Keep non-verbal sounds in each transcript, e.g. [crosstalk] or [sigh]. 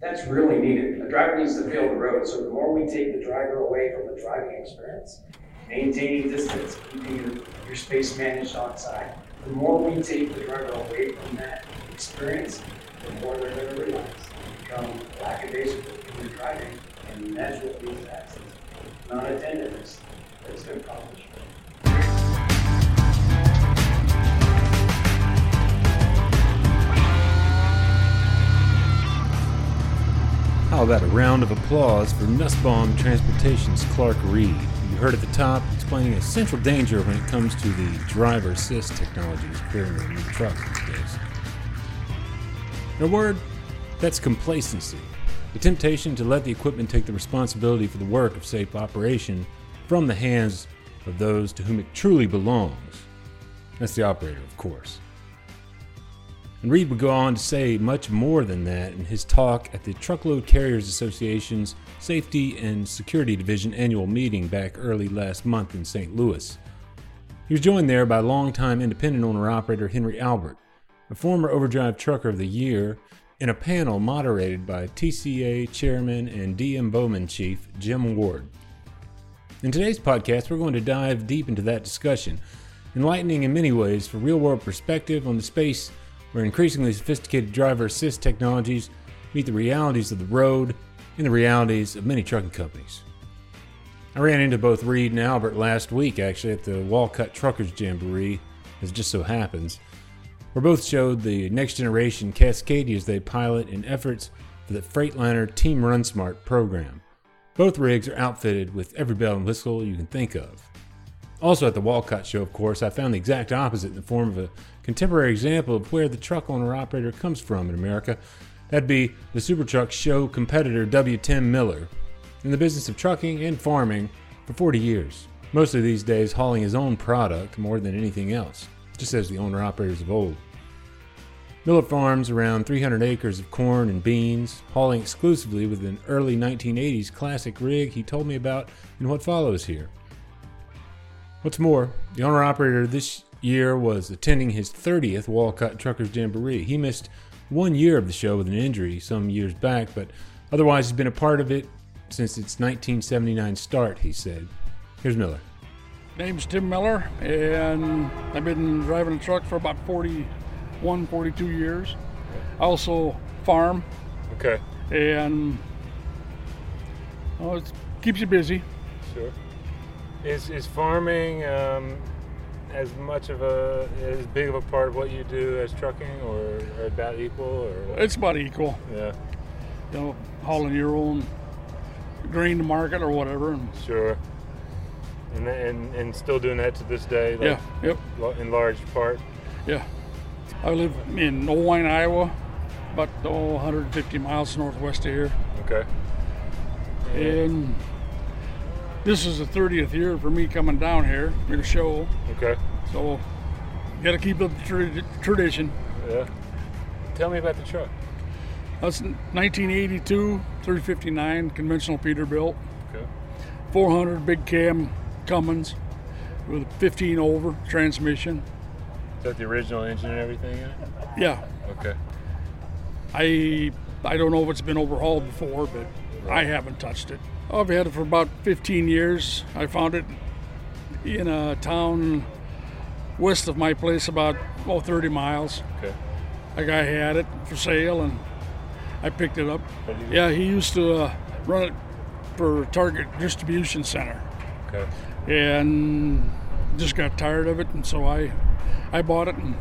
That's really needed. A driver needs to feel the road. So the more we take the driver away from the driving experience, maintaining distance, keeping your, your space managed on side, the more we take the driver away from that experience, the more they're going to realize. Become lackadaisical in their driving, and that's what leads to accidents. Not attentiveness that's going to accomplish. How about a round of applause for Nussbaum Transportation's Clark Reed? You heard at the top explaining a central danger when it comes to the driver assist technologies appearing in new trucks these days. In a word, that's complacency. The temptation to let the equipment take the responsibility for the work of safe operation from the hands of those to whom it truly belongs. That's the operator, of course. And Reed would go on to say much more than that in his talk at the Truckload Carriers Association's Safety and Security Division annual meeting back early last month in St. Louis. He was joined there by longtime independent owner operator Henry Albert, a former Overdrive Trucker of the Year, in a panel moderated by TCA Chairman and DM Bowman Chief Jim Ward. In today's podcast, we're going to dive deep into that discussion, enlightening in many ways for real world perspective on the space where increasingly sophisticated driver assist technologies meet the realities of the road and the realities of many trucking companies. I ran into both Reed and Albert last week, actually, at the Walcott Truckers Jamboree, as it just so happens, where both showed the next generation Cascadias they pilot in efforts for the Freightliner Team Run Smart program. Both rigs are outfitted with every bell and whistle you can think of. Also, at the Walcott show, of course, I found the exact opposite in the form of a contemporary example of where the truck owner operator comes from in America. That'd be the Super Truck show competitor W. Tim Miller, in the business of trucking and farming for 40 years. Mostly these days hauling his own product more than anything else, just as the owner operators of old. Miller farms around 300 acres of corn and beans, hauling exclusively with an early 1980s classic rig he told me about in what follows here. What's more, the owner operator this year was attending his 30th Walcott Truckers Jamboree. He missed one year of the show with an injury some years back, but otherwise he's been a part of it since its 1979 start, he said. Here's Miller. Name's Tim Miller, and I've been driving a truck for about 41, 42 years. I also farm, Okay, and oh, it keeps you busy. sure. Is, is farming um, as much of a, as big of a part of what you do as trucking, or, or about equal, or what? It's about equal, Yeah, you know, hauling your own grain to market or whatever. And sure. And, and, and still doing that to this day, like, yeah, yep, in large part. yeah. I live in Oelwein, Iowa, about oh, 150 miles northwest of here. Okay. And this is the 30th year for me coming down here for the show. Okay. So, got to keep up the tra- tradition. Yeah. Tell me about the truck. That's 1982, 359 conventional Peterbilt, Okay. 400 big cam Cummins with a 15 over transmission. Is that the original engine and everything in it? Yeah, Okay. I I don't know if it's been overhauled before, but I haven't touched it. I've had it for about 15 years. I found it in a town west of my place, about oh 30 miles. Okay. A guy had it for sale, and I picked it up. Yeah, he used to uh, run it for Target Distribution Center, Okay. and just got tired of it, and so I, I bought it and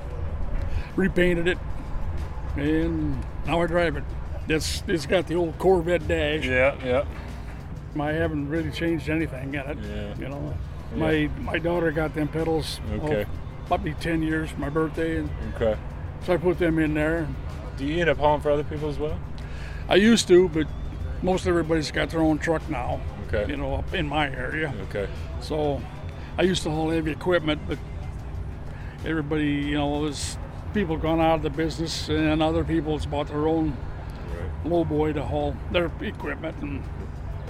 repainted it, and now I drive it. It's it's got the old Corvette dash. Yeah. Yeah. I haven't really changed anything in it. Yeah. You know, my my daughter got them pedals. Okay. Oh, probably 10 years for my birthday, and Okay. so I put them in there. Do you end up hauling for other people as well? I used to, but most everybody's got their own truck now. Okay. You know, up in my area. Okay. So I used to haul heavy equipment, but everybody, you know, there's people gone out of the business, and other people's bought their own Right. low boy to haul their equipment and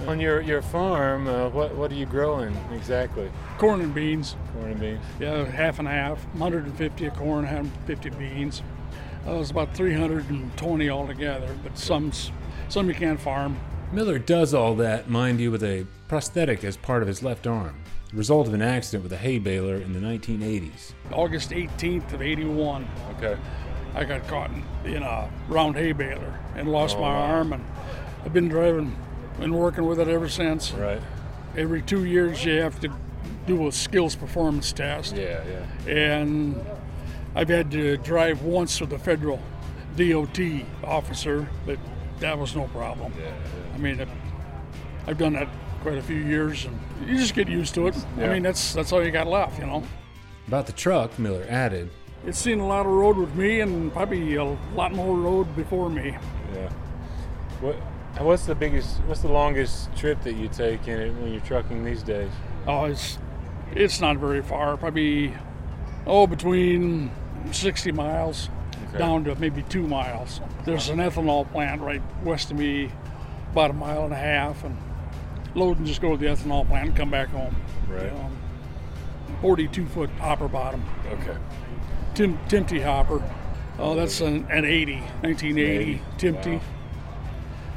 On your your farm, uh, what what are you growing exactly? corn and beans. Corn and beans. Yeah, half and half, 150 of corn, 150 beans. Uh, it was about 320 altogether, but some some you can't farm. Miller does all that, mind you, with a prosthetic as part of his left arm, the result of an accident with a hay baler in the 1980s. August 18th of 81. Okay. I got caught in, in a round hay baler and lost Oh, my wow. arm, and I've been driving and working with it ever since. Right. Every two years, you have to do a skills performance test, Yeah, yeah. and I've had to drive once with a federal DOT officer, but that was no problem. Yeah, yeah. I mean, I've done that quite a few years, and you just get used to it. I mean, that's that's all you got left, you know. About the truck, Miller added, It's seen a lot of road with me, and probably a lot more road before me. Yeah. What? What's the biggest? What's the longest trip that you take in it when you're trucking these days? Oh, it's it's not very far. Probably oh between 60 miles Okay. down to maybe two miles. There's an ethanol plant right west of me, about a mile and a half, and load and just go to the ethanol plant and come back home. Right. Um, 42 foot hopper bottom, Okay. Tim Timpte hopper. Oh, that's an, an 80, 1980 80. Timpte. Wow.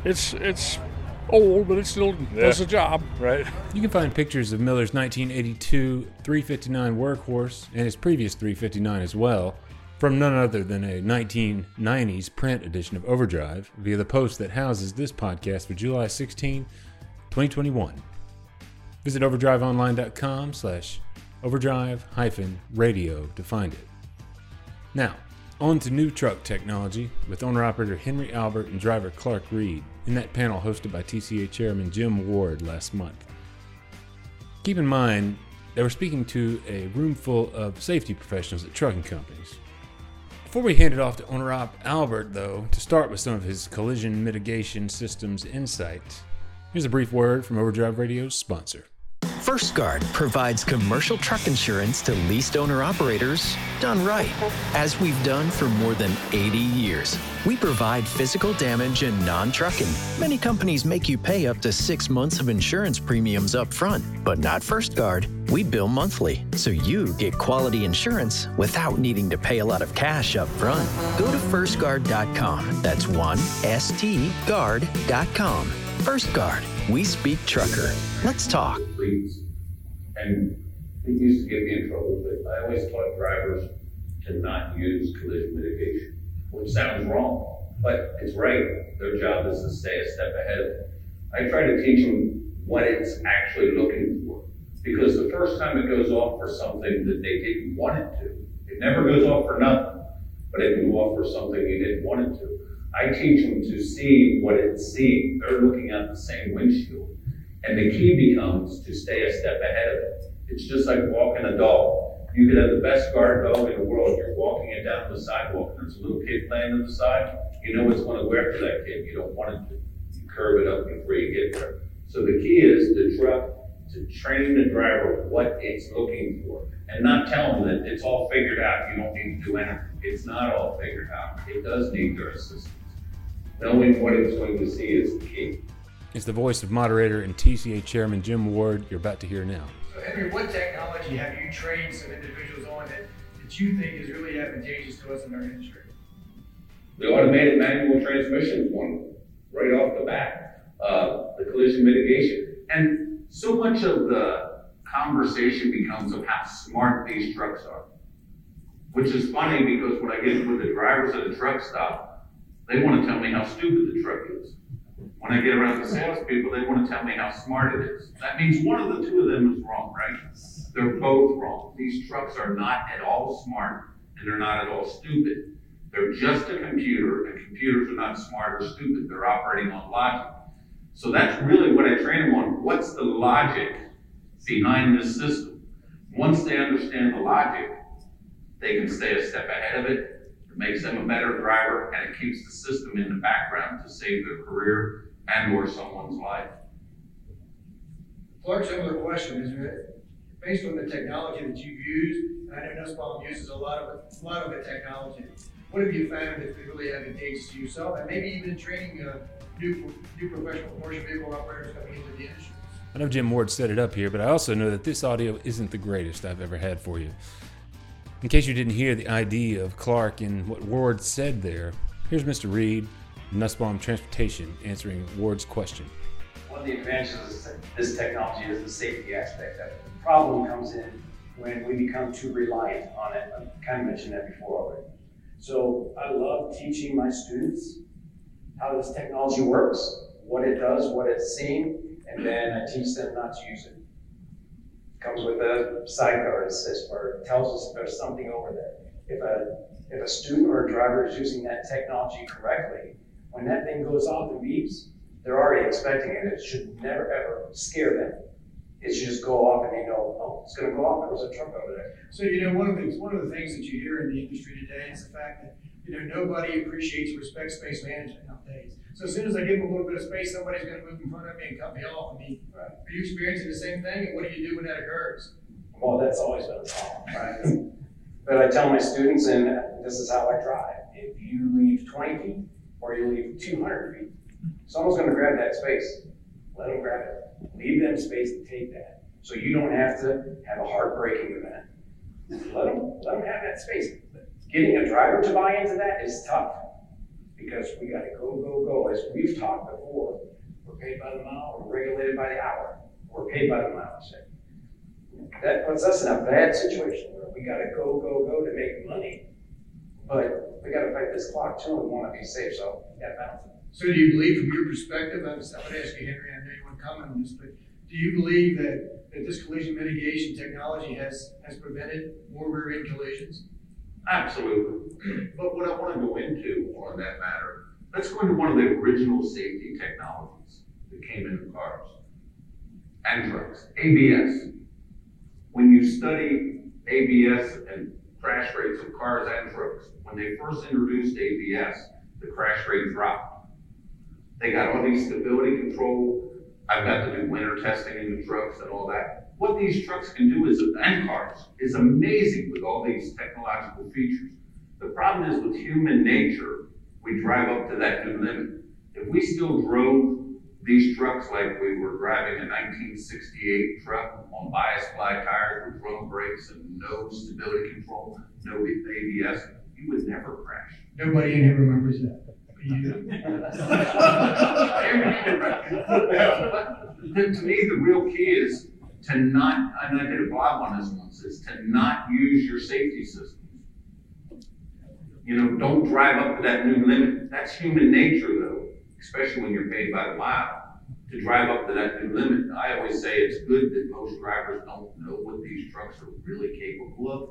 It's it's old, but it still does the job. Right. You can find pictures of Miller's 1982 359 workhorse and his previous 359 as well from none other than a 1990s print edition of Overdrive via the post that houses this podcast for July 16, 2021. Visit overdriveonline.com slash overdrive hyphen radio to find it. Now, on to new truck technology with owner operator Henry Albert and driver Clark Reed in that panel hosted by TCA chairman Jim Ward last month. Keep in mind, they were speaking to a room full of safety professionals at trucking companies. Before we hand it off to owner op Albert, though, to start with some of his collision mitigation systems insight, here's a brief word from Overdrive Radio's sponsor. First Guard provides commercial truck insurance to leased owner operators done right, as we've done for more than 80 years. We provide physical damage and non trucking. Many companies make you pay up to six months of insurance premiums up front, but not First Guard. We bill monthly, so you get quality insurance without needing to pay a lot of cash up front. Go to firstguard.com. That's one S T guard.com. First Guard. We speak trucker. Let's talk. And it used to get me in trouble, but I always taught drivers to not use collision mitigation, which sounds wrong, but it's right. Their job is to stay a step ahead. I try to teach them what it's actually looking for. Because the first time it goes off for something that they didn't want it to, it never goes off for nothing, but it can go off for something you didn't want it to. I teach them to see what it's seeing. They're looking at the same windshield. And the key becomes to stay a step ahead of it. It's just like walking a dog. You could have the best guard dog in the world. You're walking it down the sidewalk, and there's a little kid playing on the side. You know what's going to go for that kid. You don't want it to. Curve it up before you get there. So the key is the truck to train the driver what it's looking for, and not tell them that it's all figured out. You don't need to do anything. It's not all figured out. It does need their assistance. Knowing what it's going to see is the key. It's the voice of moderator and TCA chairman Jim Ward you're about to hear now. So Henry, what technology have you trained some individuals on that, that you think is really advantageous to us in our industry? The automated manual transmission is one, right off the bat. Uh, the collision mitigation. And so much of the conversation becomes of how smart these trucks are. Which is funny because when I get with the drivers at a truck stop, they want to tell me how stupid the truck is. When I get around the salespeople, they want to tell me how smart it is. That means one of the two of them is wrong, right? They're both wrong. These trucks are not at all smart and they're not at all stupid. They're just a computer, and computers are not smart or stupid. They're operating on logic. So that's really what I train them on. What's the logic behind this system? Once they understand the logic, they can stay a step ahead of it. It makes them a better driver, and it keeps the system in the background to save their career and or someone's life. Clark, similar question, is it, based on the technology that you've used, and I know Nussbaum uses a lot of a lot of the technology. What have you found that's been really advantageous to yourself, and maybe even training, uh, new, new professional commercial vehicle operators coming into the industry? I know Jim Ward set it up here, but I also know that this audio isn't the greatest I've ever had for you. In case you didn't hear the ID of Clark and what Ward said there, here's Mr. Reed, Nussbaum Transportation, answering Ward's question. One of the advantages of this technology is the safety aspect of it. The problem comes in when we become too reliant on it. I kind of mentioned that before already. So I love teaching my students how this technology works, what it does, what it's seeing, and then I teach them not to use it. Comes with a side guard assist it tells us if there's something over there. If a if a student or a driver is using that technology correctly, when that thing goes off and beeps, they're already expecting it. It should never ever scare them. It should just go off and they know, oh, it's going to go off. There was a truck over there. So, you know, one of the, one of the things that you hear in the industry today is the fact that, you know, nobody appreciates or respects space management nowadays. So as soon as I give them a little bit of space, somebody's going to move in front of me and cut me off. I mean, are you experiencing the same thing? And what do you do when that occurs? Well, that's always been a problem, right? but I tell my students, and this is how I drive. If you leave 20 feet or you leave 200 feet, someone's going to grab that space. Let them grab it. Leave them space to take that. So you don't have to have a heartbreaking event. Let them, let them have that space. Getting a driver to buy into that is tough because we got to go, go, go. As we've talked before, we're paid by the mile, we're regulated by the hour, we're paid by the mile, say. That puts us in a bad situation where we got to go, go, go to make money, but we got to fight this clock too and want to be safe, so that balance. So do you believe from your perspective, I was, I would ask you, Henry, I know you want to comment on this, but do you believe that, that this collision mitigation technology has, has prevented more rear-end collisions? Absolutely. But what I want to go into on that matter, let's go into one of the original safety technologies that came into cars and trucks, ABS. When you study ABS and crash rates of cars and trucks, when they first introduced ABS, the crash rate dropped. They got all these stability control. I've got to do winter testing in the trucks and all that what these trucks can do is, and cars, is amazing with all these technological features. The problem is with human nature, we drive up to that new limit. If we still drove these trucks like we were driving a 1968 truck on bias ply tires with drum brakes and no stability control, no ABS, you would never crash. Nobody in here remembers that. [laughs] [laughs] to me, the real key is to not, and I did a blog on this once, is to not use your safety systems. You know, don't drive up to that new limit. That's human nature, though, especially when you're paid by the mile, to drive up to that new limit. I always say it's good that most drivers don't know what these trucks are really capable of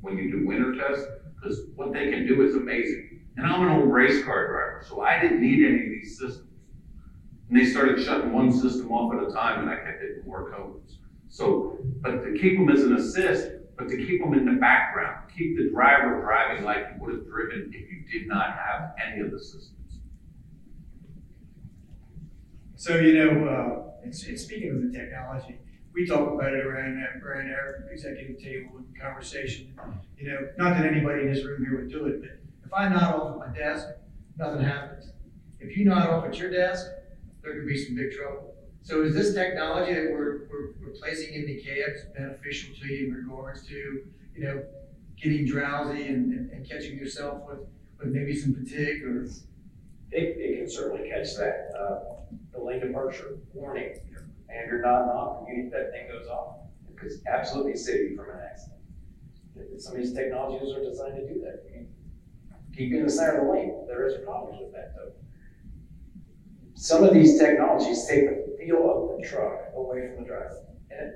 when you do winter tests, because what they can do is amazing. And I'm an old race car driver, so I didn't need any of these systems. And they started shutting one system off at a time, and I kept hitting more codes. So, but to keep them as an assist, but to keep them in the background, keep the driver driving like he would have driven if you did not have any of the systems. So, you know, uh, it's, it's speaking of the technology, we talk about it around, around our executive table and conversation. You know, not that anybody in this room here would do it, but if I nod off at my desk, nothing happens. If you nod off at your desk, there could be some big trouble. So is this technology that we're, we're, we're placing in the cabs beneficial to you in regards to, you know, getting drowsy and, and, and catching yourself with, with maybe some fatigue or? It, it can certainly catch that. Uh, the lane departure warning, and you're not off, you, that thing goes off. Because absolutely save you from an accident. Some of these technologies are designed to do that. Keep you in the center of the lane. There is problems with that though some of these technologies take the feel of the truck away from the driver. And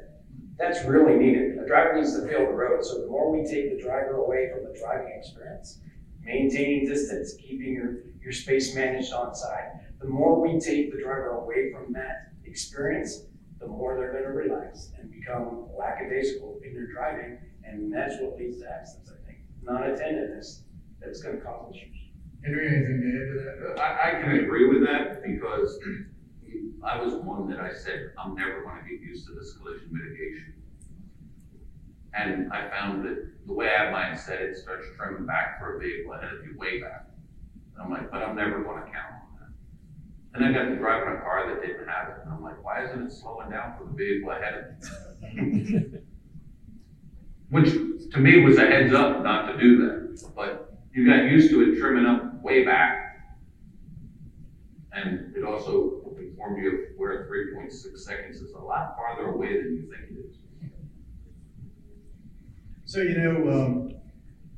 that's really needed. A driver needs to feel the road. So the more we take the driver away from the driving experience, maintaining distance, keeping your, your space managed on side, the more we take the driver away from that experience, the more they're going to relax and become lackadaisical in their driving. And that's what leads to accidents, I think. Non-attentiveness that's going to cause issues. Henry, anything to add to that? Uh, I, I can agree with that because I was one that I said, I'm never going to get used to this collision mitigation. And I found that the way I have mine set, it starts trimming back for a vehicle ahead of you way back. And I'm like, but I'm never going to count on that. And I got to drive in a car that didn't have it. And I'm like, why isn't it slowing down for the vehicle ahead of me? [laughs] which to me was a heads up not to do that. But you got used to it trimming up way back. And it also informed you of where three point six seconds is a lot farther away than you think it is. So, you know, um,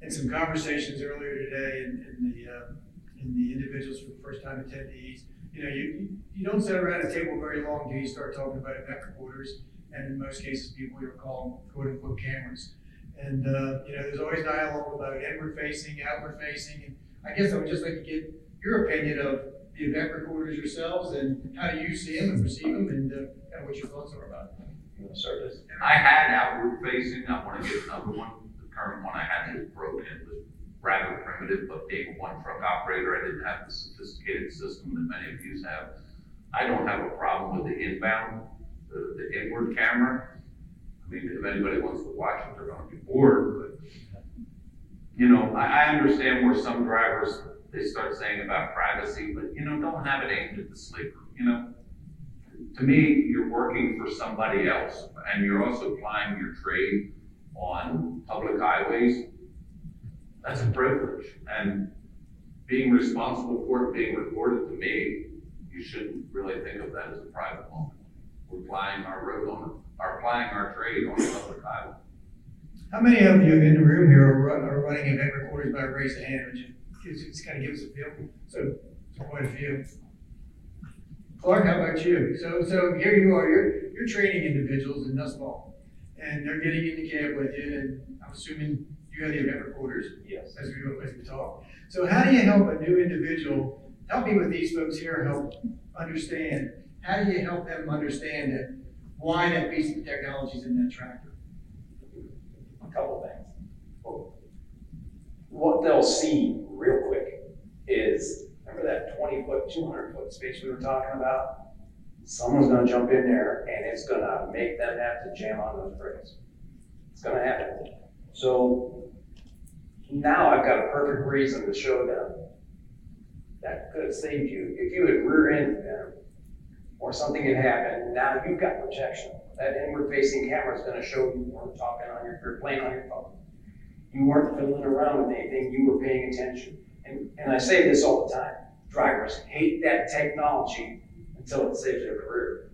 in some conversations earlier today in, in the, uh, in the individuals for first time attendees, you know, you, you don't sit around a table very long until you start talking about event recorders. And in most cases, people you're calling quote unquote cameras. And, uh, you know, there's always dialogue about inward facing, outward facing. And I guess I would just like to get your opinion of the event recorders yourselves and how do you see them and perceive them and, uh, and what your thoughts are about them. Want to? I had outward facing, I wanna get another one, the current one I had was broken, it was rather primitive, but being a one truck operator, I didn't have the sophisticated system that many of you have. I don't have a problem with the inbound, the, the inward camera. I mean, if anybody wants to watch it, they're gonna be bored, but, you know, I, I understand where some drivers, they start saying about privacy, but, you know, don't have it aimed at the sleeper, you know? to me, you're working for somebody else, and you're also applying your trade on public highways. That's a privilege, and being responsible for it being recorded to me, you shouldn't really think of that as a private moment. We're applying our road on, are applying our trade on a public highway. How many of you in the room here are, run, are running event recorders by raise of hand? Would you gives, just kind of give us a feel? So, so quite a few. Clark, how about you? So, so here you are. You're you're training individuals in Nussbaum, and they're getting in the cab with you. And I'm assuming you have the event recorders Yes. as we go as we talk. So, how do you help a new individual? Help me with these folks here. Help understand. How do you help them understand that why that of technology is in that tractor? A couple of things. What they'll see real quick is, remember that twenty foot, two hundred foot space we were talking about? Someone's gonna jump in there and it's gonna make them have to jam on those brakes. It's gonna happen. So now I've got a perfect reason to show them that could have saved you. If you had rear ended them or something had happened, now you've got protection. That inward facing camera is gonna show you weren't talking on your, you're playing on your phone. You weren't fiddling around with anything, you were paying attention. And, and I say this all the time, drivers hate that technology until it saves their career.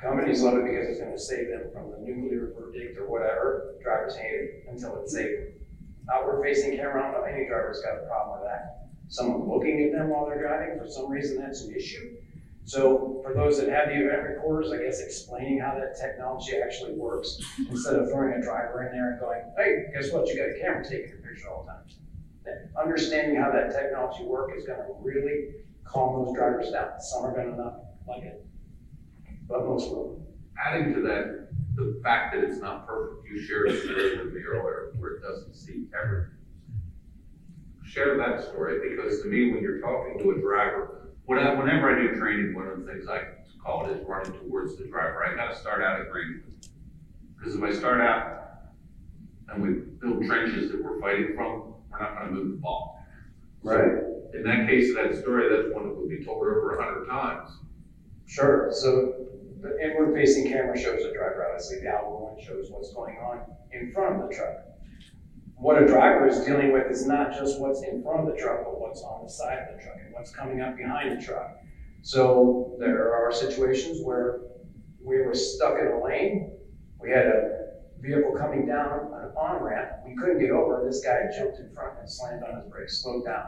Companies love it because it's gonna save them from the nuclear verdict or whatever. Drivers hate it until it saves them. Outward facing camera, I don't know any driver's got a problem with that. Someone looking at them while they're driving, for some reason that's an issue. So for those that have the event recorders, I guess explaining how that technology actually works, instead of throwing a driver in there and going, hey, guess what, you got a camera taking a picture all the time. Understanding how that technology works is gonna really calm those drivers down. Some are gonna not like it, but most will. Adding to that, the fact that it's not perfect, you shared a story with me earlier where it doesn't see everything. Share that story, because to me, when you're talking to a driver, I, whenever I do training, one of the things I call it is running towards the driver. I gotta start out agreeing with him. Because if I start out and we build trenches that we're fighting from, we're not gonna move the ball. So, In that case, of that story, that's one that would be told over a hundred times. Sure, so the inward facing camera shows the driver, obviously the outward one shows what's going on in front of the truck. What a driver is dealing with is not just what's in front of the truck, but what's on the side of the truck and what's coming up behind the truck. So there are situations where we were stuck in a lane, we had a vehicle coming down an on ramp, we couldn't get over, this guy jumped in front and slammed on his brakes, slowed down.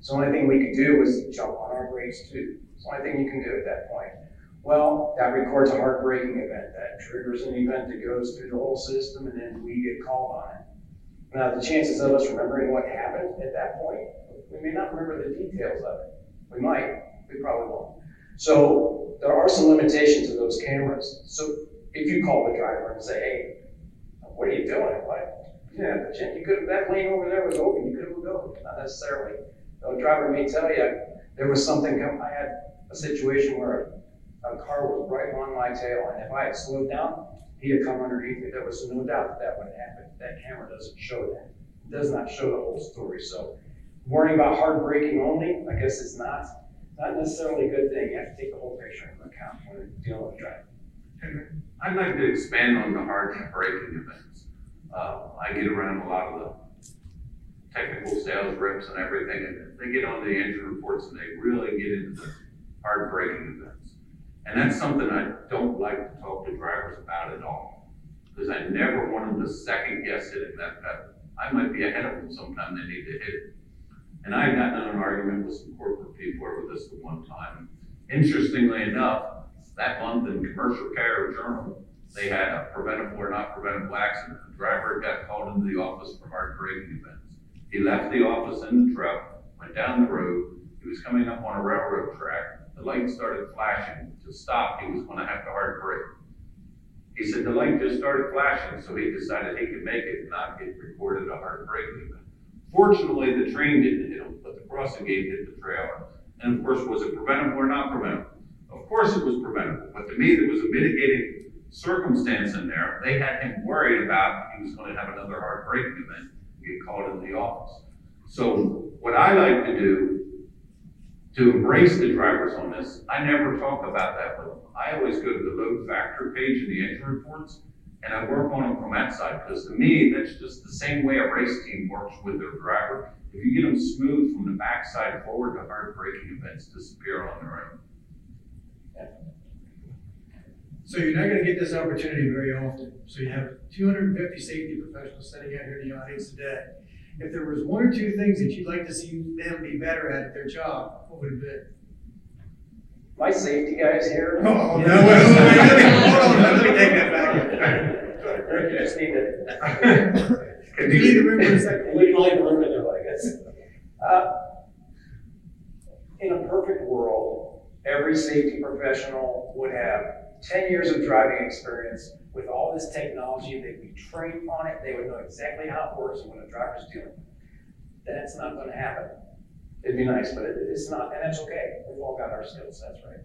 So the only thing we could do was jump on our brakes too. It's the only thing you can do at that point. Well, that records a hard braking event. That triggers an event that goes through the whole system and then we get called on it. Now, the chances of us remembering what happened at that point, we may not remember the details of it. We might, we probably won't. So there are some limitations to those cameras. So if you call the driver and say, hey, what are you doing? Have to change. You could that lane over there was open. You could have moved. Not necessarily. The driver may tell you there was something. I had a situation where a car was right on my tail, and if I had slowed down, he had come underneath me. There was no doubt that that would happen. That camera doesn't show that. It does not show the whole story. So worrying about hard braking only, I guess, is not not necessarily a good thing. You have to take the whole picture into account when dealing with driving. I'd like to expand on the hard braking events. Uh, I get around a lot of the technical sales reps and everything, and they get on the engine reports and they really get into the hard braking events. And that's something I don't like to talk to drivers about at all, because I never want them to second guess hitting that pedal. I might be ahead of them sometime they need to hit it. And I got in an argument with some corporate people over this at one time. Interestingly enough, that month in Commercial Carrier Journal, they had a preventable or not preventable accident. The driver got called into the office for hard braking events. He left the office in the truck, went down the road. He was coming up on a railroad track. The light started flashing. To stop, he was going to have to hard brake. He said the light just started flashing, so he decided he could make it and not get recorded a hard event. Fortunately, the train didn't hit him, but the crossing gate hit the trailer. And of course, was it preventable or not preventable? Of course it was preventable, but to me, there was a mitigating circumstance in there. They had him worried about he was going to have another hard braking event and get called into the office. So what I like to do to embrace the drivers on this, I never talk about that with them. I always go to the load factor page in the engine reports and I work on them from that side because to me, that's just the same way a race team works with their driver. If you get them smooth from the backside forward, the hard braking events disappear on their own. So you're not gonna get this opportunity very often. So you have two hundred and fifty safety professionals sitting out here in the audience today. If there was one or two things that you'd like to see them be better at at their job, what would it be? My safety guys here. Oh, no, wait, wait, wait, let me, hold on, let me take that back. You just need to. [laughs] You need to remember a second. We can only remember them, I guess. Uh, In a perfect world, every safety professional would have ten years of driving experience. With all this technology, they'd be trained on it, they would know exactly how it works and what a driver's doing. That's not gonna happen. It'd be nice, but it- it's not, and that's okay. We've all got our skill sets, right?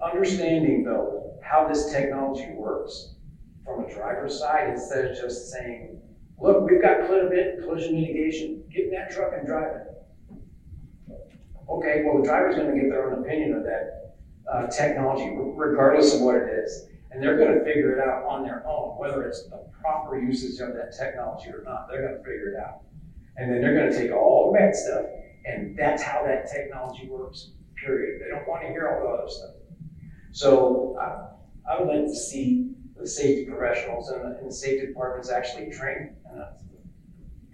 Understanding though, how this technology works from a driver's side, instead of just saying, look, we've got collision mitigation, get in that truck and drive it. Okay, well, the driver's gonna get their own opinion of that, uh, technology, regardless of what it is. And they're gonna figure it out on their own, whether it's the proper usage of that technology or not, they're gonna figure it out. And then they're gonna take all the bad stuff, and that's how that technology works, period. They don't wanna hear all the other stuff. So, uh, I would like to see the safety professionals and the, and the safety departments actually trained, in a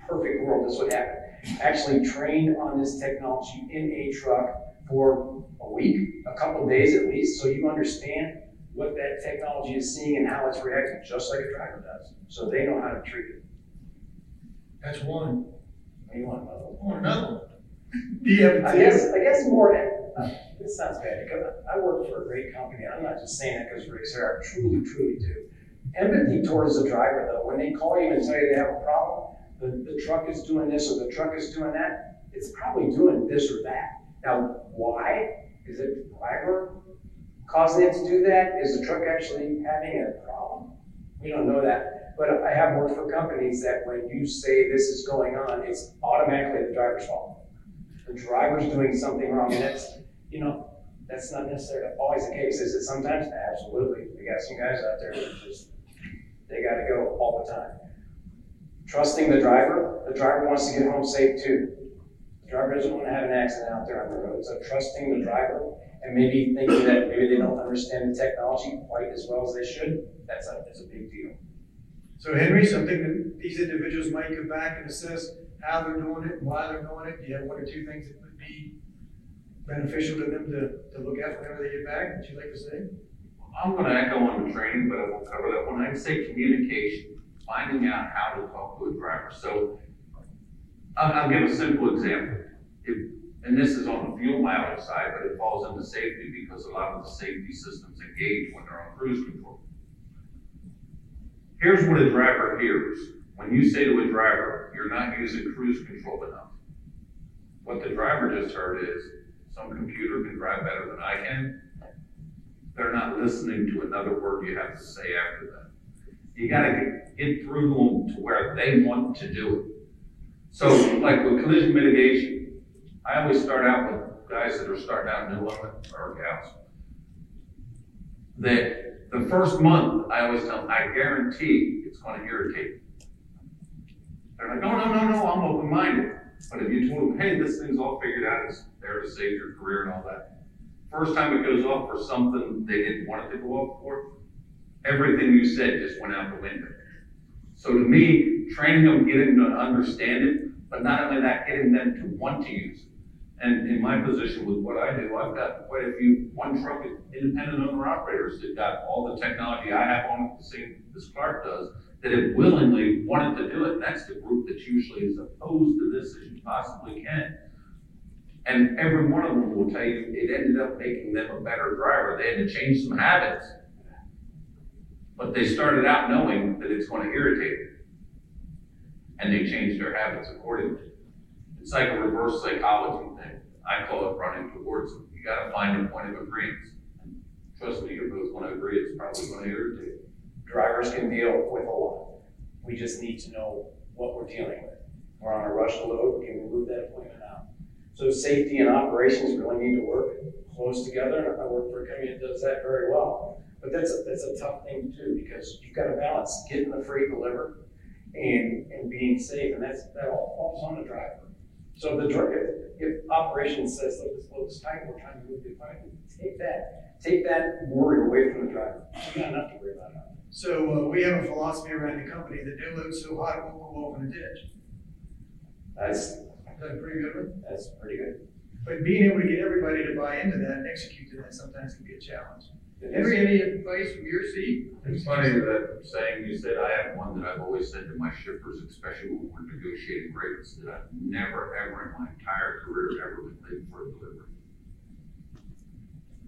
perfect world, this would happen. Actually trained on this technology in a truck for a week, a couple days at least, so you understand what that technology is seeing and how it's reacting, just like a driver does. So they know how to treat it. That's one. What do you want, Bubba? Oh, another one. Do you have a I guess, I guess more, uh, this sounds bad, because I work for a great company, I'm not just saying that because Rick's here, I truly, truly do. Empathy towards the driver though, when they call you and tell you they have a problem, the, the truck is doing this or the truck is doing that, it's probably doing this or that. Now, why? Is it driver causing it to do that? Is the truck actually having a problem? We don't know that, but I have worked for companies that when you say this is going on, it's automatically the driver's fault the driver's doing something wrong, and that's, you know, that's not necessarily always the case, is it sometimes? Absolutely, we got some guys out there that just, they gotta go all the time. Trusting the driver, the driver wants to get home safe too. The driver doesn't wanna have an accident out there on the road, so trusting the driver, and maybe thinking that maybe they don't understand the technology quite as well as they should, that's a, that's a big deal. So Henry, something that these individuals might come back and assess how they're doing it, why they're doing it. Do you have one or two things that would be beneficial to them to, to look at whenever they get back that you'd like to say? I'm gonna echo on the training, but I won't cover that one. I'd say communication, finding out how to talk to a driver. So I'll, I'll give a simple example. If, and this is on the fuel mileage side, but it falls into safety because a lot of the safety systems engage when they're on cruise control. Here's what a driver hears. When you say to a driver, you're not using cruise control enough. What the driver just heard is, some computer can drive better than I can. They're not listening to another word you have to say after that. You gotta get, get through them to where they want to do it. So, like with collision mitigation, I always start out with guys that are starting out new or gals. that the first month, I always tell them, I guarantee it's gonna irritate. They're like, no, no, no, no, I'm open-minded. But if you told them, hey, this thing's all figured out, it's there to save your career and all that. First time it goes off for something they didn't want it to go off for, everything you said just went out the window. So to me, training them, getting them to understand it, but not only that, getting them to want to use it. And in my position with what I do, I've got quite a few one truck independent owner operators that got all the technology I have on the same as Clark does, that have willingly wanted to do it. That's the group that's usually as opposed to this as you possibly can. And every one of them will tell you it ended up making them a better driver. They had to change some habits. But they started out knowing that it's going to irritate them. And they changed their habits accordingly. It's like a reverse psychology thing. I call it running towards them. You got to find a point of agreement. Trust me, you're both going to agree it's probably going to irritate. Drivers can deal with a lot. We just need to know what we're dealing with. We're on a rush load, can we move that appointment out? So safety and operations really need to work close together, I work for a company that does that very well. But that's a, that's a tough thing to do, because you've got to balance getting the freight delivered and, and being safe, and that's, that all falls on the driver. So the, dri- if, if operations says, look, this load's tight, we're trying to move the equipment, take that, take that worry away from the driver. You got enough to worry about now. So, uh, we have a philosophy around the company that no load's so hot it won't go off in a ditch. That's, Is that a pretty good one? that's pretty good. But being able to get everybody to buy into that and execute to that sometimes can be a challenge. Henry, any advice from your seat? It's funny that saying you said, I have one that I've always said to my shippers, especially when we're negotiating rates, that I've never, ever in my entire career ever been late for a delivery.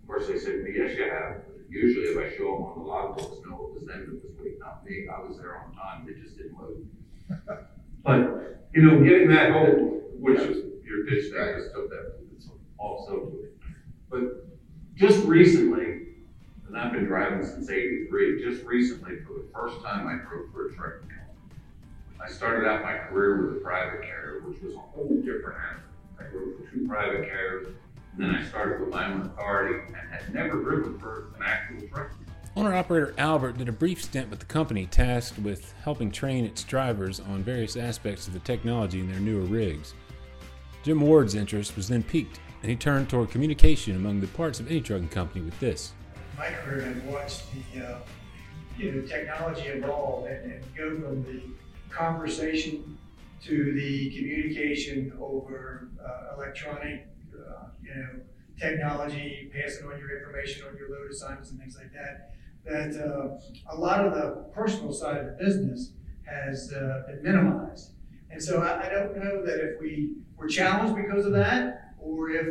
Of course, they said, "Well, yes, you have. Usually if I show them on the logbooks, no, it was them that was waiting, not me. I was there on time, they just didn't load. [laughs] But, you know, getting that whole, which is your pitch, I just took that, it's also. But just recently, and I've been driving since eighty-three, just recently, for the first time, I drove for a trucking company. I started out my career with a private carrier, which was a whole different animal. I drove for two private carriers, and then I started with my own authority and had never driven for an actual truck. Owner operator Albert did a brief stint with the company tasked with helping train its drivers on various aspects of the technology in their newer rigs. Jim Ward's interest was then piqued, and he turned toward communication among the parts of any trucking company with this. My career, I've watched the, uh, you know, technology evolve and, and go from the conversation to the communication over uh, electronic, uh, you know, technology, passing on your information on your load assignments and things like that. That uh, a lot of the personal side of the business has uh, been minimized. And so I, I don't know that if we were challenged because of that, or if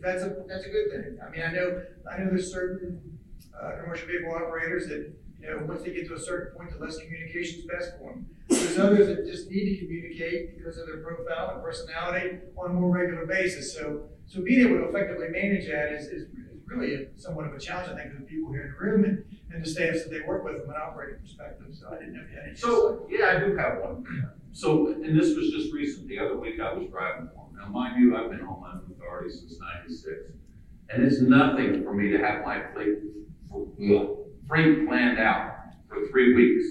that's a that's a good thing. I mean, I know I know there's certain uh, commercial vehicle operators that, you know, once they get to a certain point, the less communication is best for them. There's others that just need to communicate because of their profile and personality on a more regular basis. So, so being able to effectively manage that is, is, is really a, somewhat of a challenge, I think, for the people here in the room and, and the staffs that they work with from an operating perspective. So I didn't know if you had any. So, yeah, I do have one. So, and this was just recent, the other week I was driving them. Now, mind you, I've been on my authority since ninety-six. And it's nothing for me to have my fleet, freight planned out for three weeks.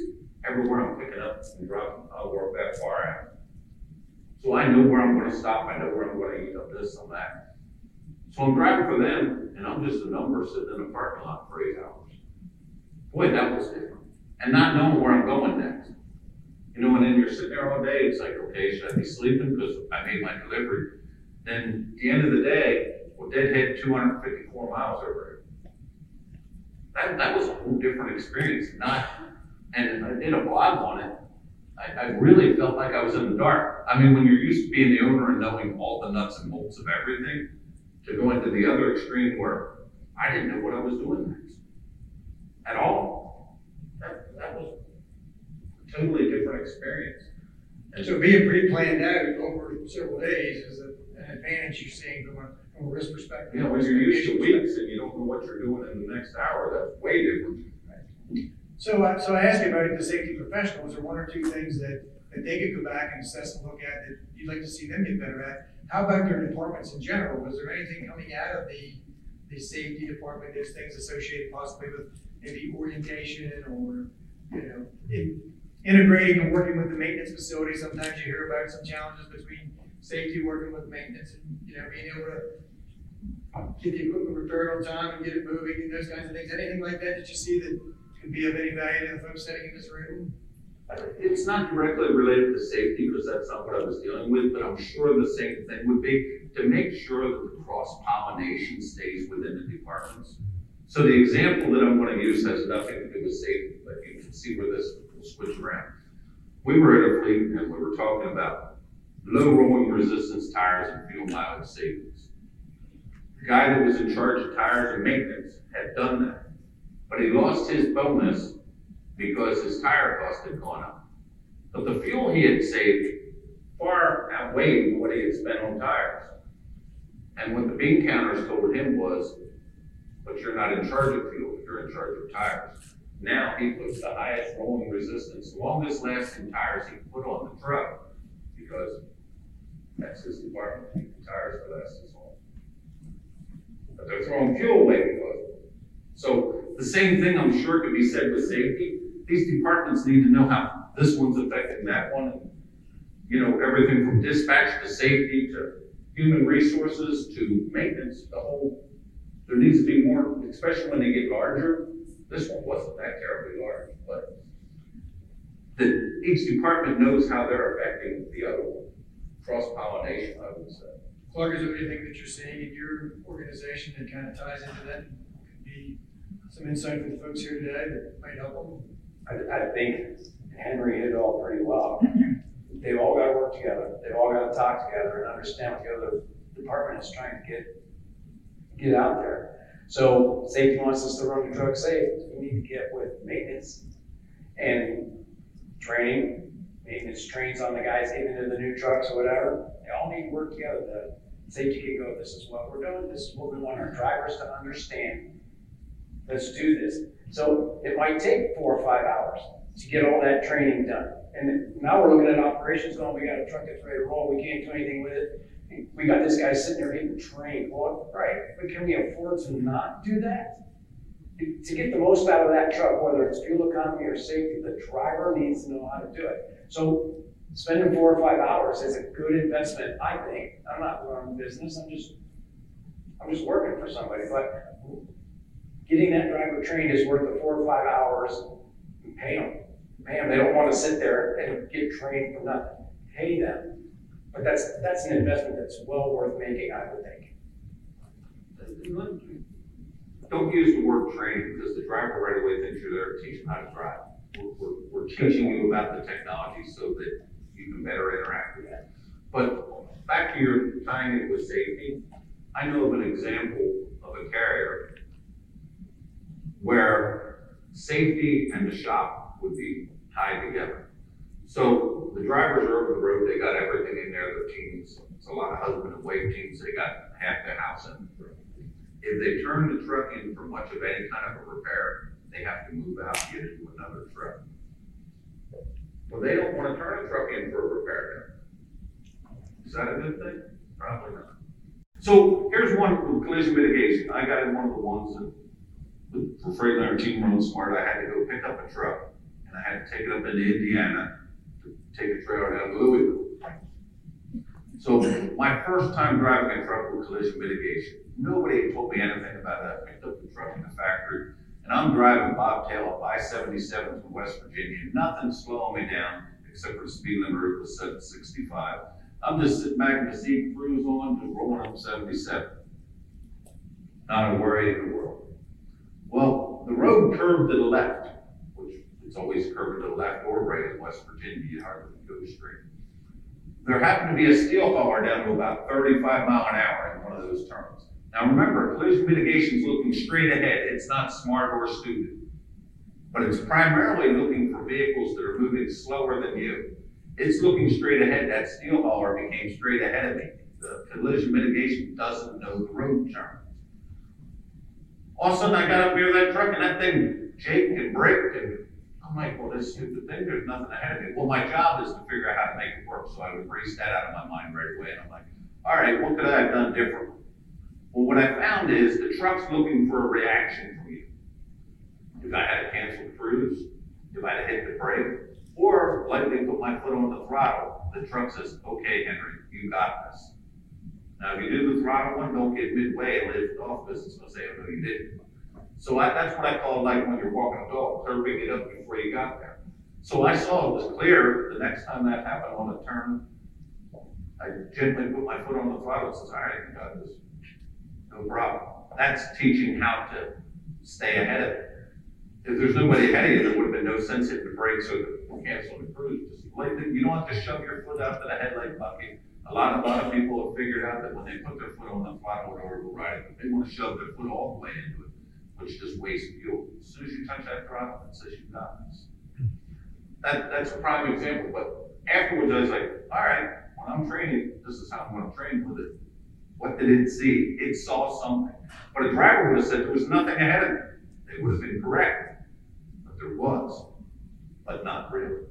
Everywhere I'm picking up and dropping, I'll uh, work that far out. So I know where I'm gonna stop, I know where I'm gonna eat up this and that. So I'm driving for them, and I'm just a number sitting in a parking lot for eight hours. Boy, that was different. And not knowing where I'm going next. You know, and then you're sitting there all day, it's like, okay, should I be sleeping because I made my delivery? Then at the end of the day, well, and fifty-four miles over here. That, that was a whole different experience, not, and I did a blog on it. I, I really felt like I was in the dark. I mean, when you're used to being the owner and knowing all the nuts and bolts of everything, to go into the other extreme where I didn't know what I was doing next. At all. That, that was a totally different experience. And so being pre-planned out over several days is an advantage you're seeing a, from a risk perspective. You know, when you're used to weeks and you don't know what you're doing in the next hour, that's way different. So, I so I asked you about the safety professional. professionals, or one or two things that, that they could go back and assess and look at that you'd like to see them get better at. How about their departments in general? Was there anything coming out of the, the safety department, there's things associated possibly with maybe orientation or, you know, in, integrating and working with the maintenance facility. Sometimes you hear about some challenges between safety, working with maintenance, and, you know, being able to get the equipment repaired on time and get it moving and those kinds of things. Anything like that that you see that could be of any value to the folks sitting in this room? It's not directly related to safety, because that's not what I was dealing with, but I'm sure the same thing would be to make sure that the cross pollination stays within the departments. So the example that I'm gonna use has nothing to do with safety, but you can see where this will switch around. We were at a fleet and we were talking about low rolling resistance tires and fuel mileage savings. The guy that was in charge of tires and maintenance had done that, but he lost his bonus because his tire cost had gone up. But the fuel he had saved far outweighed what he had spent on tires. And what the bean counters told him was, but you're not in charge of fuel, you're in charge of tires. Now he puts the highest rolling resistance, longest lasting tires he put on the truck because that's his department, the tires to last as they're throwing fuel away. So the same thing I'm sure could be said with safety. These departments need to know how this one's affecting that one. And, You know, everything from dispatch to safety to human resources to maintenance, the whole, there needs to be more, especially when they get larger. This one wasn't that terribly large, but that each department knows how they're affecting the other one. Cross pollination, I would say. Clark, is there anything that you're seeing in your organization that kind of ties into that? Could be some insight for the folks here today that might help them? I, I think Henry hit it all pretty well. They've all got to work together. They've all got to talk together and understand what the other department is trying to get, get out there. So safety wants us to run the truck safe. We need to get with maintenance and training. Maintenance trains on the guys getting into the new trucks or whatever. They all need to work together. The safety can go, this is what we're doing. This is what we want our drivers to understand. Let's do this. So it might take four or five hours to get all that training done. And now we're looking at operations going, we got a truck that's ready to roll, we can't do anything with it. We got this guy sitting there getting trained. Well, right, but can we afford to not do that? To get the most out of that truck, whether it's fuel economy or safety, the driver needs to know how to do it. So spending four or five hours is a good investment, I think. I'm not running a business, I'm just, I'm just working for somebody, but getting that driver trained is worth the four or five hours pay them. Pay them. They don't want to sit there and get trained for nothing. Pay them. But that's that's an investment that's well worth making, I would think. Don't use the word training because the driver right away thinks you're there to teach how to drive. We're, we're, teaching you about the technology so that you can better interact with that. But back to your tying it with safety, I know of an example of a carrier where safety and the shop would be tied together. So the drivers are over the road, they got everything in there, their teams, it's a lot of husband and wife teams, they got half their house in. If they turn the truck in for much of any kind of a repair, they have to move out, get into another truck. Well, they don't wanna turn a truck in for a repair. Is that a good thing? Probably not. So here's one with collision mitigation. I got in one of the ones that for Freightliner Team Run Smart, I had to go pick up a truck and I had to take it up into Indiana to take a trailer down to Louisville. So my first time driving a truck with collision mitigation, nobody told me anything about that. I picked up the truck in the factory and I'm driving bobtail up I-77 from West Virginia. Nothing's slowing me down except for the speed limit at 65. I'm just sitting back in the seat, cruise on, just rolling up 77. Not a worry in the world. Well, the road curved to the left, which it's always curved to the left or right in West Virginia, you hardly go straight. There happened to be a steel hauler down to about 35 mile an hour in one of those turns. Now remember, collision mitigation is looking straight ahead. It's not smart or stupid. But it's primarily looking for vehicles that are moving slower than you. It's looking straight ahead. That steel hauler became straight ahead of me. The collision mitigation doesn't know the road turn. All of a sudden, I got up near that truck and that thing jaked and braked, and I'm like, well, this stupid thing, there's nothing ahead of me. Well, my job is to figure out how to make it work, so I would erase that out of my mind right away. And I'm like, all right, what could I have done differently? Well, what I found is the truck's looking for a reaction from you. if I had to cancel the cruise, if I had to hit the brake, or lightly put my foot on the throttle, the truck says, okay, Henry, you got this. Now, if you do the throttle one, don't get midway and lift off because it's gonna say, oh, no, you didn't. So I, that's what I call like when you're walking a dog, curving it up before you got there. So I saw it was clear, the next time that happened on a turn, I gently put my foot on the throttle, and says, all right, you got this. No problem. That's teaching how to stay ahead of it. If there's nobody ahead of you, there would have been no sense hitting the brakes or cancel the cruise. Just you don't have to shove your foot out to the headlight bucket. A lot, a lot of people have figured out that when they put their foot on the throttle in order to ride, they want to shove their foot all the way into it, which just wastes fuel. As soon as you touch that throttle, it says you've got this. That, that's a prime example, but afterwards I was like, all right, when I'm training, this is how I'm gonna train with it. What did it see? It saw something. But a driver would have said there was nothing ahead of me. They would have been correct. But there was, but not really.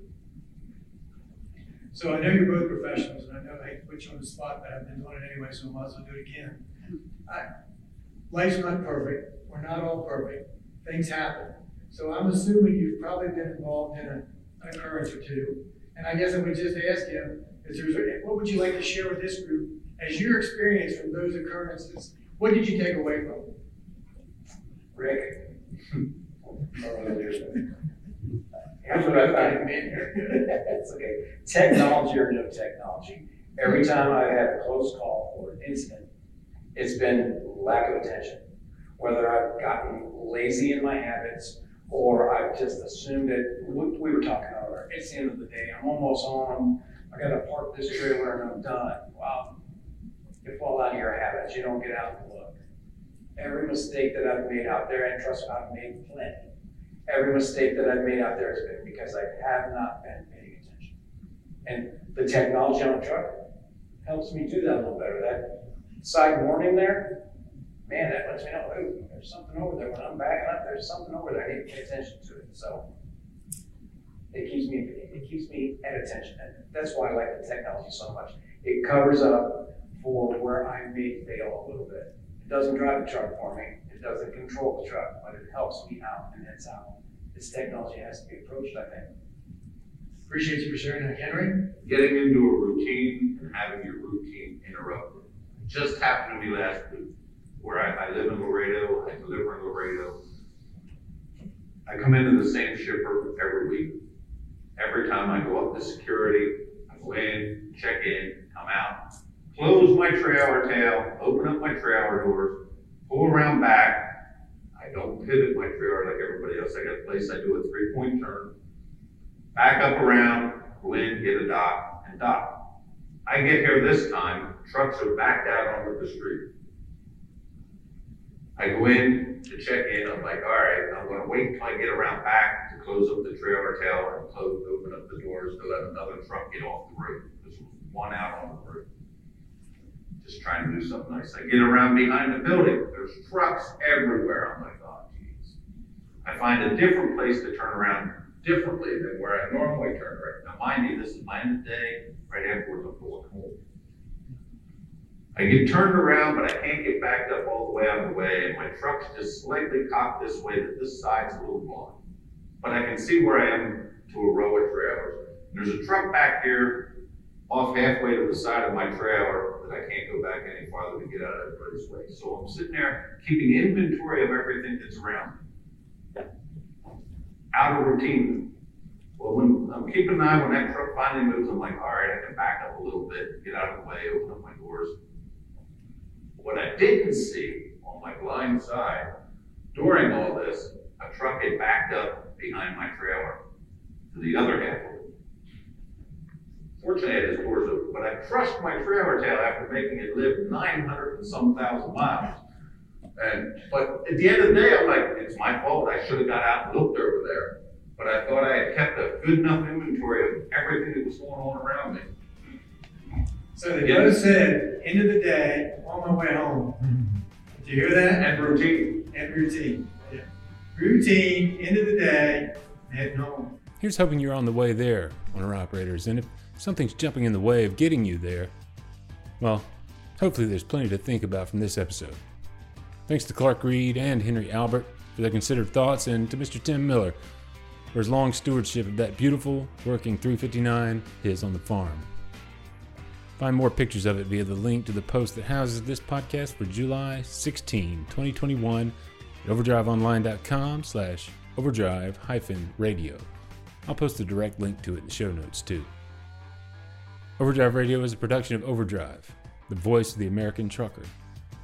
So I know you're both professionals, and I know I hate to put you on the spot, but I've been doing it anyway, so I might as well do it again. I, life's not perfect. We're not all perfect. Things happen. So I'm assuming you've probably been involved in a, an occurrence or two. And I guess I would just ask you, is there, what would you like to share with this group as your experience from those occurrences? What did you take away from them? Rick. Here's what I find. here. It's okay. Technology or no technology. Every time I've had a close call or an incident, it's been lack of attention. Whether I've gotten lazy in my habits or I've just assumed that, we we were talking earlier, it's the end of the day, I'm almost home, I gotta park this trailer and I'm done. Well, you fall out of your habits, you don't get out and look. Every mistake that I've made out there, and trust me, I've made plenty. Every mistake that I've made out there has been because I have not been paying attention. And the technology on the truck helps me do that a little better. That side warning there, man, that lets me know, ooh, there's something over there. When I'm backing up, there's something over there. I need to pay attention to it. So it keeps me it keeps me at attention. And that's why I like the technology so much. It covers up for where I may fail a little bit. It doesn't drive the truck for me. It doesn't control the truck, but it helps me out, and that's how this technology has to be approached, I think. Appreciate you for sharing that, Henry. Getting into a routine and having your routine interrupted. Just happened to me last week, where I, I live in Laredo, I deliver in Laredo. I come into the same shipper every week. Every time I go up to security, I go in, check in, come out, close my trailer tail, open up my trailer doors, pull around back. I don't pivot my trailer like everybody else. I got a place I do a three point turn, back up around, go in, get a dock, and dock. I get here this time, trucks are backed out onto the street. I go in to check in, I'm like, all right, I'm gonna wait till I get around back to close up the trailer tail and close, open up the doors to let another truck get off the road. There's one out on the road. Just trying to do something nice. I get around behind the building, there's trucks everywhere. I'm like, oh geez. I find a different place to turn around differently than where I normally turn around. Now mind you, this is my end of the day, right afterwards I'm going home. I get turned around, but I can't get backed up all the way out of the way, and my truck's just slightly cocked this way that this side's a little blind. But I can see where I am to a row of trailers. There's a truck back here, off halfway to the side of my trailer, that I can't go back any farther to get out of everybody's way. So I'm sitting there keeping inventory of everything that's around me. Out of routine. Well, when I'm keeping an eye when that truck finally moves, I'm like, all right, I can back up a little bit, get out of the way, open up my doors. What I didn't see on my blind side during all this, a truck had backed up behind my trailer to the other half. Fortunately, I had his doors open, but I crushed my trailer tail after making it live 900 and some thousand miles. And, but at the end of the day, I'm like, it's my fault. I should have got out and looked over there. But I thought I had kept a good enough inventory of everything that was going on around me. So they both said, end of the day, on my way home. Mm-hmm. Did you hear that? And routine. And routine. Yeah. Routine, end of the day, heading home. Here's hoping you're on the way there, owner operators, and if something's jumping in the way of getting you there, well, hopefully there's plenty to think about from this episode. Thanks to Clark Reed and Henry Albert for their considered thoughts, and to Mr. Tim Miller for his long stewardship of that beautiful working 359 his on the farm. Find more pictures of it via the link to the post that houses this podcast for July 16, 2021 at overdriveonline.com slash overdrive hyphen radio. I'll post a direct link to it in the show notes too. Overdrive Radio is a production of Overdrive, the voice of the American trucker.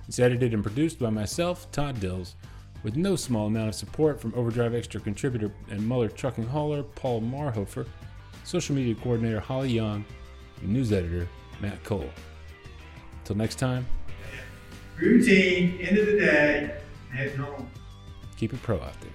It's edited and produced by myself, Todd Dills, with no small amount of support from Overdrive Extra contributor and Muller trucking hauler Paul Marhofer, social media coordinator Holly Young, and news editor Matt Cole. Until next time, Routine, end of the day, heading home. keep it pro out there.